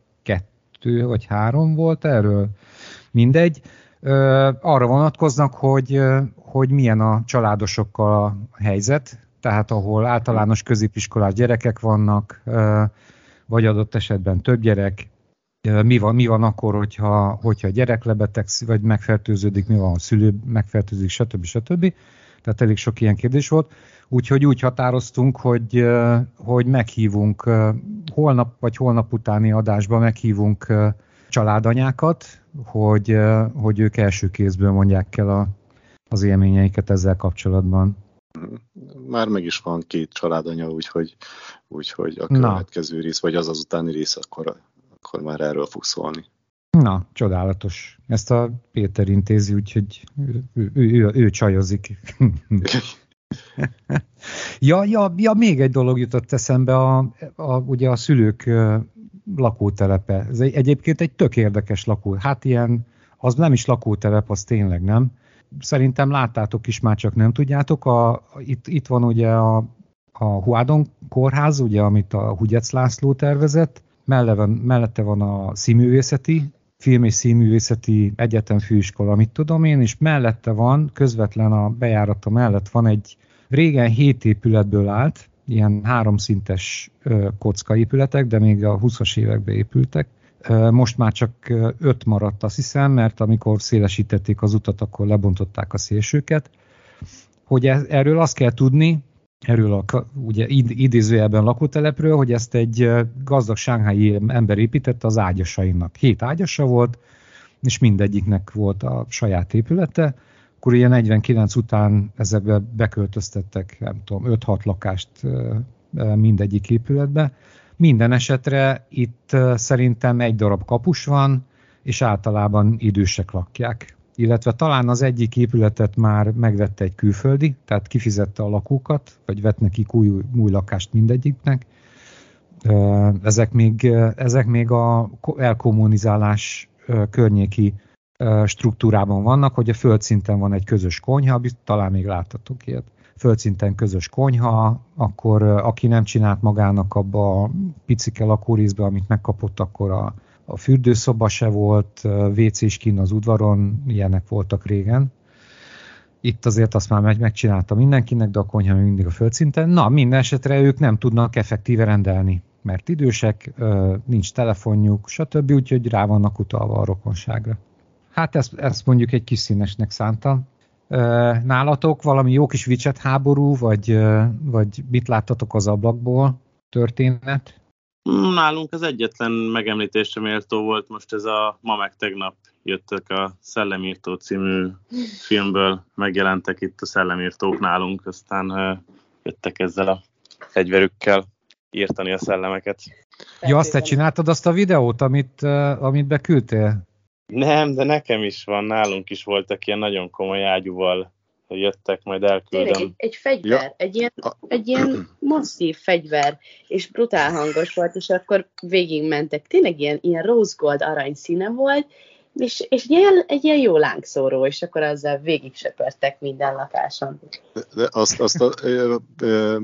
S4: kettő vagy három volt erről, mindegy, arra vonatkoznak, hogy, hogy milyen a családosokkal a helyzet, tehát ahol általános középiskolás gyerekek vannak, vagy adott esetben több gyerek, mi van, mi van akkor, hogyha, hogyha gyerek lebetegszik, vagy megfertőződik, mi van, a szülő megfertőzik, stb. stb. Tehát elég sok ilyen kérdés volt. Úgyhogy úgy határoztunk, hogy, hogy meghívunk holnap vagy holnap utáni adásban meghívunk családanyákat, hogy, hogy ők első kézből mondják el a, az élményeiket ezzel kapcsolatban.
S2: Már meg is van két családanya, úgyhogy, úgyhogy a következő Na. rész, vagy az az utáni rész, akkor, akkor már erről fog szólni.
S4: Na, csodálatos. Ezt a Péter intézi, úgyhogy ő, ő, ő, ő, csajozik. [LAUGHS] ja, ja, ja, még egy dolog jutott eszembe, a, a, ugye a szülők lakótelepe. Ez egy, egyébként egy tök érdekes lakó. Hát ilyen, az nem is lakótelep, az tényleg nem. Szerintem láttátok is, már csak nem tudjátok. A, itt, itt van ugye a, a Huádon kórház, ugye, amit a Hugyec László tervezett, Melle van, mellette van a színművészeti, film és színművészeti egyetem főiskola, amit tudom én, és mellette van, közvetlen a bejárata mellett van egy régen hét épületből állt, ilyen háromszintes kockaépületek, de még a 20-as években épültek. Most már csak öt maradt, azt hiszem, mert amikor szélesítették az utat, akkor lebontották a szélsőket. Hogy e, erről azt kell tudni, erről a ugye idézőjelben lakótelepről, hogy ezt egy gazdag sánghái ember építette az ágyasainak. Hét ágyasa volt, és mindegyiknek volt a saját épülete, akkor ilyen 49 után ezekbe beköltöztettek, nem tudom, 5-6 lakást mindegyik épületbe. Minden esetre itt szerintem egy darab kapus van, és általában idősek lakják. Illetve talán az egyik épületet már megvette egy külföldi, tehát kifizette a lakókat, vagy vett nekik új, új lakást mindegyiknek. Ezek még, ezek még a elkommunizálás környéki struktúrában vannak, hogy a földszinten van egy közös konyha, talán még láttatok ilyet, földszinten közös konyha, akkor aki nem csinált magának abba a picike lakórészbe, amit megkapott, akkor a, a fürdőszoba se volt, WC is kinn az udvaron, ilyenek voltak régen. Itt azért azt már meg, megcsinálta mindenkinek, de a konyha mindig a földszinten. Na, minden esetre ők nem tudnak effektíve rendelni, mert idősek, nincs telefonjuk, stb., úgyhogy rá vannak utalva a rokonságra. Hát ezt, ezt mondjuk egy kis színesnek szántam. Nálatok valami jó kis vicset háború, vagy, vagy mit láttatok az ablakból történet?
S1: Nálunk az egyetlen megemlítésre méltó volt most ez a ma meg tegnap jöttek a Szellemírtó című filmből, megjelentek itt a Szellemírtók nálunk, aztán jöttek ezzel a fegyverükkel írtani a szellemeket.
S4: Ja, azt te csináltad azt a videót, amit, amit beküldtél?
S1: Nem, de nekem is van, nálunk is voltak ilyen nagyon komoly ágyúval jöttek, majd elküldöm.
S3: Tényleg, egy, egy fegyver, ja. egy, ilyen, egy ilyen masszív fegyver, és brutál hangos volt, és akkor végigmentek. Tényleg ilyen, ilyen rose gold arany színe volt, és, és egy, ilyen, egy ilyen jó lángszóró, és akkor azzal végig söpörtek minden lakáson.
S2: De, de azt, azt a,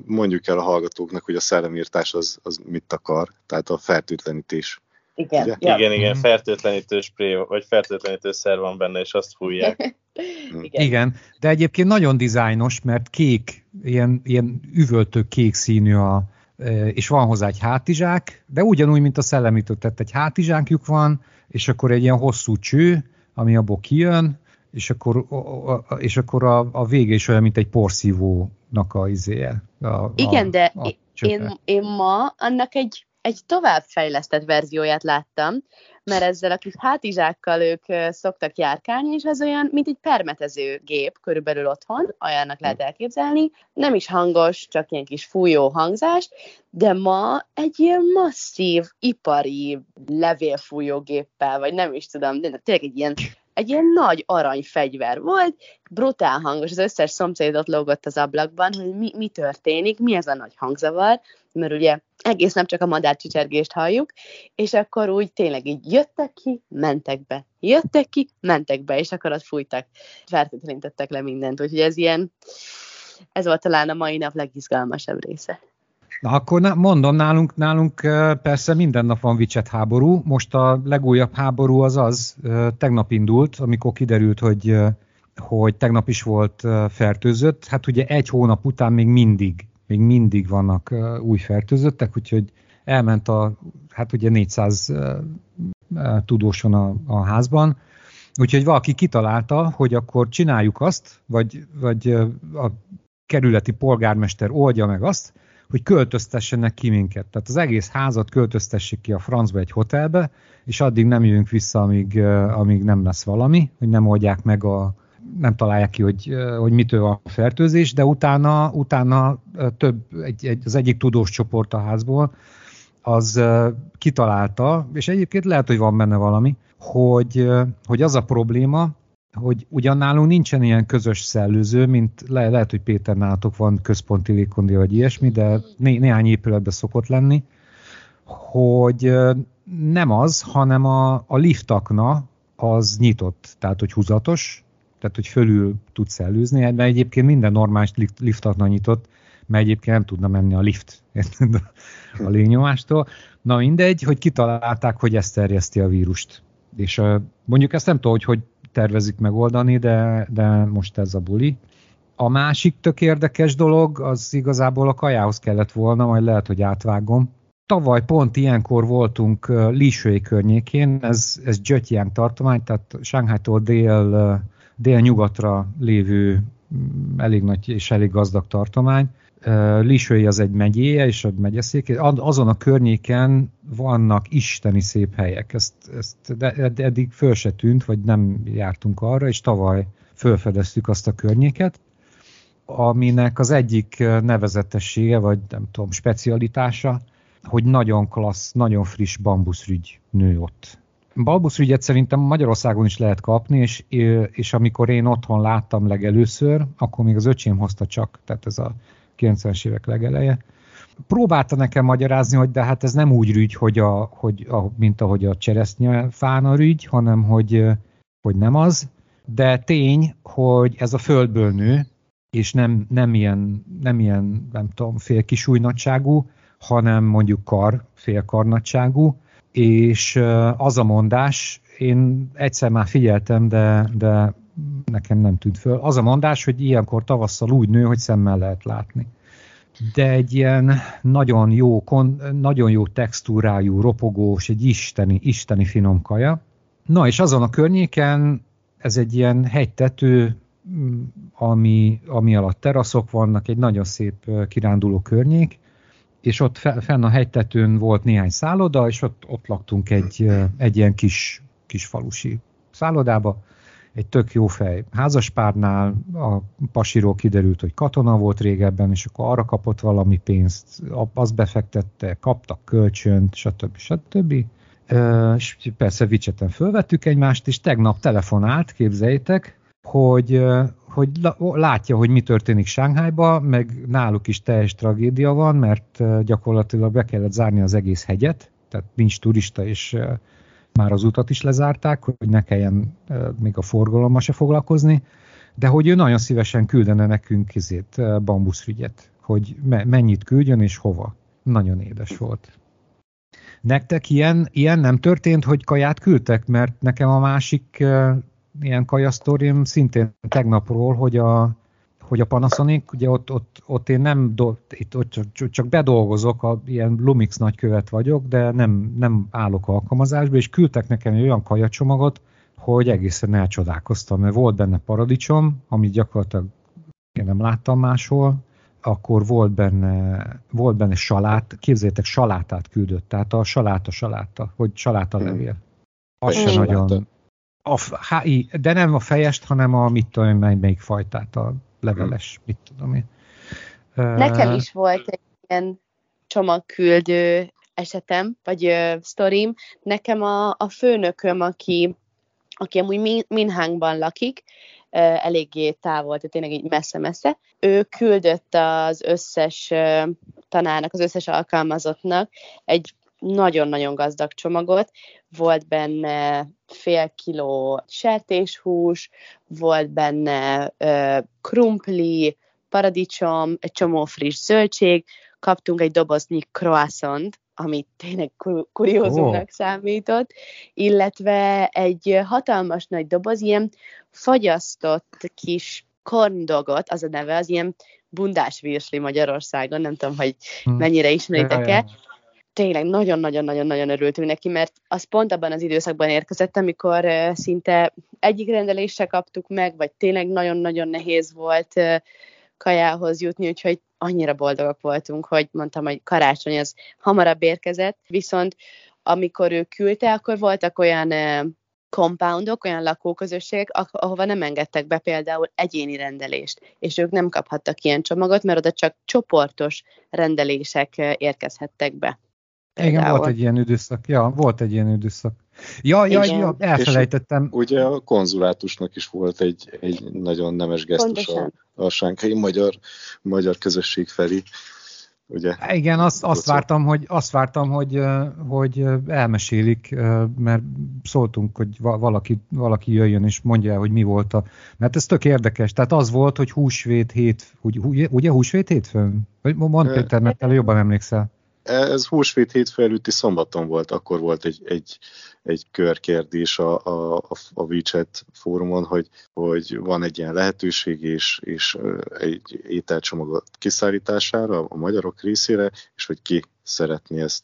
S2: mondjuk el a hallgatóknak, hogy a szellemírtás az, az mit akar, tehát a fertőtlenítés.
S3: Igen,
S1: ja. igen, igen, mhm. fertőtlenítő spré, vagy fertőtlenítő szer van benne, és azt fújják. [LAUGHS]
S4: igen. igen, de egyébként nagyon dizájnos, mert kék, ilyen, ilyen üvöltő kék színű a, e, és van hozzá egy hátizsák, de ugyanúgy, mint a szellemítő, tehát egy hátizsákjuk van, és akkor egy ilyen hosszú cső, ami abból kijön, és akkor, és akkor a, a vége is olyan, mint egy porszívónak a izéje. A,
S3: Igen, a, de a én, én ma annak egy egy továbbfejlesztett verzióját láttam, mert ezzel a kis hátizsákkal ők szoktak járkálni, és ez olyan, mint egy permetező gép körülbelül otthon, olyannak lehet elképzelni. Nem is hangos, csak ilyen kis fújó hangzás, de ma egy ilyen masszív, ipari levélfújó géppel, vagy nem is tudom, de tényleg egy ilyen egy ilyen nagy aranyfegyver volt, brutál hangos, az összes szomszédot lógott az ablakban, hogy mi, mi történik, mi ez a nagy hangzavar, mert ugye egész nap csak a madárcsicsergést halljuk, és akkor úgy tényleg így jöttek ki, mentek be, jöttek ki, mentek be, és akkor ott fújtak, fertőtlenítettek le mindent, úgyhogy ez ilyen, ez volt talán a mai nap legizgalmasabb része.
S4: Na akkor mondom, nálunk, nálunk persze minden nap van vicset háború. Most a legújabb háború az az, tegnap indult, amikor kiderült, hogy, hogy tegnap is volt fertőzött. Hát ugye egy hónap után még mindig, még mindig vannak új fertőzöttek, úgyhogy elment a, hát ugye 400 tudóson a, a házban, úgyhogy valaki kitalálta, hogy akkor csináljuk azt, vagy, vagy a kerületi polgármester oldja meg azt, hogy költöztessenek ki minket. Tehát az egész házat költöztessék ki a francba egy hotelbe, és addig nem jövünk vissza, amíg, amíg nem lesz valami, hogy nem oldják meg a, nem találják ki, hogy, hogy mitől a fertőzés, de utána, utána több, egy, egy, az egyik tudós csoport a házból, az kitalálta, és egyébként lehet, hogy van benne valami, hogy, hogy az a probléma, hogy ugyan nálunk nincsen ilyen közös szellőző, mint le, lehet, hogy Péter nálatok van központi légkondi vagy ilyesmi, de né, néhány épületben szokott lenni, hogy nem az, hanem a, a liftakna az nyitott, tehát hogy húzatos, tehát hogy fölül tud szellőzni, mert egyébként minden normális liftakna nyitott, mert egyébként nem tudna menni a lift a légnyomástól. Na mindegy, hogy kitalálták, hogy ezt terjeszti a vírust. És mondjuk ezt nem tudom, hogy, hogy tervezik megoldani, de, de most ez a buli. A másik tök érdekes dolog, az igazából a kajához kellett volna, majd lehet, hogy átvágom. Tavaly pont ilyenkor voltunk Lisői környékén, ez, ez Zsötyján tartomány, tehát Shanghai-tól dél, dél-nyugatra lévő mm, elég nagy és elég gazdag tartomány. Lisői az egy megyéje, és a megyeszék. Azon a környéken vannak isteni szép helyek. Ezt, ezt eddig föl se tűnt, vagy nem jártunk arra, és tavaly fölfedeztük azt a környéket, aminek az egyik nevezetessége, vagy nem tudom, specialitása, hogy nagyon klassz, nagyon friss bambuszrügy nő ott. Bambuszrügyet szerintem Magyarországon is lehet kapni, és, és amikor én otthon láttam legelőször, akkor még az öcsém hozta csak, tehát ez a 90-es évek legeleje. Próbálta nekem magyarázni, hogy de hát ez nem úgy rügy, hogy a, hogy a, mint ahogy a cseresznye fána rügy, hanem hogy, hogy nem az, de tény, hogy ez a földből nő, és nem, nem, ilyen, nem ilyen, nem tudom, fél kisújnagyságú, hanem mondjuk kar, fél karnagyságú, és az a mondás, én egyszer már figyeltem, de, de nekem nem tűnt föl. Az a mondás, hogy ilyenkor tavasszal úgy nő, hogy szemmel lehet látni. De egy ilyen nagyon jó, kon, nagyon jó textúrájú, ropogós, egy isteni, isteni finom kaja. Na és azon a környéken ez egy ilyen hegytető, ami, ami alatt teraszok vannak, egy nagyon szép kiránduló környék, és ott fenn a hegytetőn volt néhány szálloda, és ott, ott laktunk egy, egy ilyen kis, kis falusi szállodába, egy tök jó fej házaspárnál, a pasiról kiderült, hogy katona volt régebben, és akkor arra kapott valami pénzt, azt befektette, kaptak kölcsönt, stb. stb. És persze vicseten fölvettük egymást, és tegnap telefonált, képzeljétek, hogy, hogy látja, hogy mi történik Sánghájba, meg náluk is teljes tragédia van, mert gyakorlatilag be kellett zárni az egész hegyet, tehát nincs turista, és már az utat is lezárták, hogy ne kelljen még a forgalommal se foglalkozni, de hogy ő nagyon szívesen küldene nekünk izét, bambuszrügyet, hogy mennyit küldjön és hova. Nagyon édes volt. Nektek ilyen, ilyen nem történt, hogy kaját küldtek? Mert nekem a másik ilyen kajasztorim szintén tegnapról, hogy a, hogy a Panasonic, ugye ott, ott, ott én nem, do, itt, ott csak, csak bedolgozok, a, ilyen Lumix nagykövet vagyok, de nem, nem állok alkalmazásba, és küldtek nekem egy olyan kajacsomagot, hogy egészen elcsodálkoztam, mert volt benne paradicsom, amit gyakorlatilag én nem láttam máshol, akkor volt benne, volt benne salát, képzeljétek, salátát küldött, tehát a saláta saláta, hogy saláta levél. Az se nagyon... A, há, de nem a fejest, hanem a mit tudom, melyik fajtát, a leveles, mit tudom én.
S3: Nekem is volt egy ilyen csomagküldő esetem, vagy uh, sztorim. Nekem a, a főnököm, aki aki amúgy Minhangban lakik, eléggé távol, tehát tényleg így messze-messze. Ő küldött az összes tanárnak, az összes alkalmazottnak egy nagyon-nagyon gazdag csomagot, volt benne fél kiló sertéshús, volt benne ö, krumpli, paradicsom, egy csomó friss zöldség, kaptunk egy doboznyi croissant, ami tényleg kuriózumnak oh. számított, illetve egy hatalmas nagy doboz, ilyen fagyasztott kis korndogot, az a neve, az ilyen bundás virsli Magyarországon, nem tudom, hogy hm. mennyire ismeritek-e. Tényleg nagyon-nagyon-nagyon-nagyon örültünk neki, mert az pont abban az időszakban érkezett, amikor szinte egyik rendelésre kaptuk meg, vagy tényleg nagyon-nagyon nehéz volt kajához jutni, úgyhogy annyira boldogok voltunk, hogy mondtam, hogy karácsony az hamarabb érkezett, viszont amikor ő küldte, akkor voltak olyan compoundok, olyan lakóközösségek, ahova nem engedtek be például egyéni rendelést, és ők nem kaphattak ilyen csomagot, mert oda csak csoportos rendelések érkezhettek be.
S4: Például. Igen, volt egy ilyen időszak. Ja, volt egy ilyen időszak. Ja, ja, ja elfelejtettem. És
S2: ugye a konzulátusnak is volt egy, egy nagyon nemes gesztus a, a sánkai magyar, magyar közösség felé. Ugye?
S4: Igen, azt, azt, vártam, hogy, azt vártam, hogy, hogy elmesélik, mert szóltunk, hogy valaki, valaki jöjjön és mondja el, hogy mi volt a... Mert ez tök érdekes. Tehát az volt, hogy húsvét hét, ugye, ugye húsvét hétfőn? Mondd Péter, mert jobban emlékszel.
S2: Ez húsvét hétfő előtti szombaton volt, akkor volt egy, egy, egy körkérdés a, a, a WeChat fórumon, hogy, hogy van egy ilyen lehetőség, és, és egy ételcsomag kiszállítására a magyarok részére, és hogy ki szeretné ezt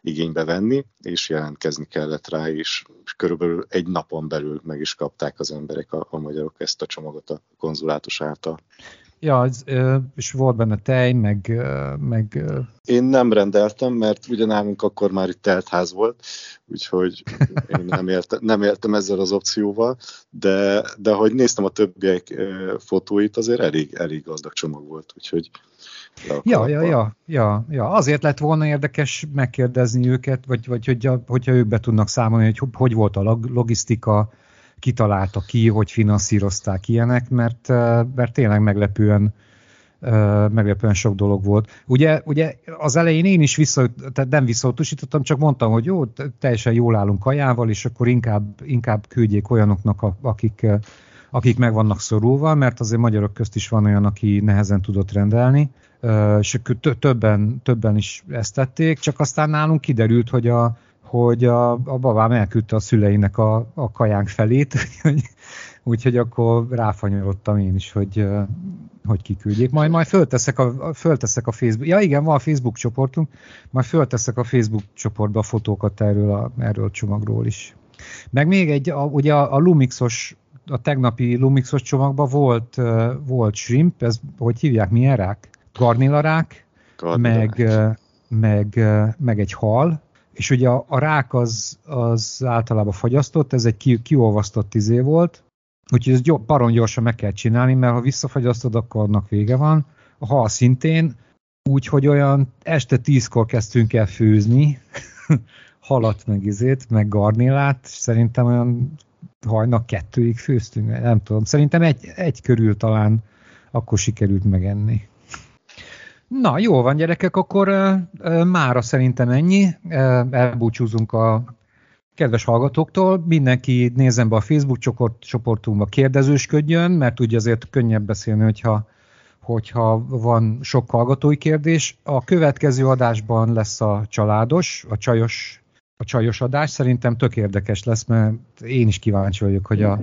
S2: igénybe venni, és jelentkezni kellett rá, és, körülbelül egy napon belül meg is kapták az emberek, a, a magyarok ezt a csomagot a konzulátus által.
S4: Ja, az, és volt benne tej, meg, meg...
S2: Én nem rendeltem, mert ugye nálunk akkor már itt teltház volt, úgyhogy én nem, éltem, nem éltem ezzel az opcióval, de, de hogy néztem a többiek fotóit, azért elég, elég gazdag csomag volt, úgyhogy...
S4: Ja, ja, ja, ja, ja, azért lett volna érdekes megkérdezni őket, vagy, vagy hogy, hogyha ők be tudnak számolni, hogy hogy volt a logisztika, kitalálta ki, hogy finanszírozták ilyenek, mert, mert tényleg meglepően, meglepően sok dolog volt. Ugye, ugye az elején én is vissza, tehát nem visszautasítottam, csak mondtam, hogy jó, teljesen jól állunk kajával, és akkor inkább, inkább küldjék olyanoknak, akik, akik meg vannak szorulva, mert azért magyarok közt is van olyan, aki nehezen tudott rendelni, és többen, többen is ezt tették, csak aztán nálunk kiderült, hogy a, hogy a, a babám elküldte a szüleinek a, a kajánk felét, [LAUGHS] úgyhogy akkor ráfanyarodtam én is, hogy, hogy kiküldjék. Majd, majd fölteszek a, fölteszek a Facebook, ja igen, van a Facebook csoportunk, majd fölteszek a Facebook csoportba a fotókat erről a, erről a csomagról is. Meg még egy, a, ugye a, a Lumixos, a tegnapi Lumixos csomagban volt, volt shrimp, ez hogy hívják, milyen rák? Garnilarák, meg, meg, meg egy hal, és ugye a, a rák az, az általában fagyasztott, ez egy ki, kiolvasztott izé volt, úgyhogy ez gyors, baron gyorsan meg kell csinálni, mert ha visszafagyasztod, akkor annak vége van. A hal szintén, úgyhogy olyan este tízkor kezdtünk el főzni, [LAUGHS] halat meg izét, meg garnélát, és szerintem olyan hajnak kettőig főztünk, nem tudom, szerintem egy, egy körül talán akkor sikerült megenni. Na, jó van gyerekek, akkor uh, mára szerintem ennyi. Elbúcsúzunk a kedves hallgatóktól. Mindenki nézzen be a Facebook csoport, csoportunkba, kérdezősködjön, mert ugye azért könnyebb beszélni, hogyha, hogyha van sok hallgatói kérdés. A következő adásban lesz a családos, a csajos, a csajos adás. Szerintem tök érdekes lesz, mert én is kíváncsi vagyok, hogy a,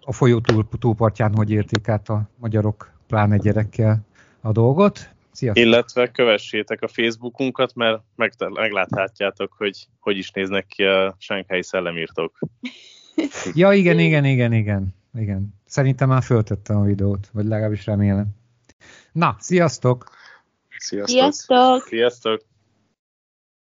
S4: a folyó túl, túlpartján hogy érték át a magyarok, pláne gyerekkel a dolgot.
S1: Sziasztok. Illetve kövessétek a Facebookunkat, mert meg, megláthatjátok, hogy hogy is néznek ki a Shanghai szellemírtók. [LAUGHS]
S4: ja, igen, igen, igen, igen. igen. Szerintem már föltettem a videót, vagy legalábbis remélem. Na, sziasztok!
S2: Sziasztok!
S3: Sziasztok!
S1: sziasztok.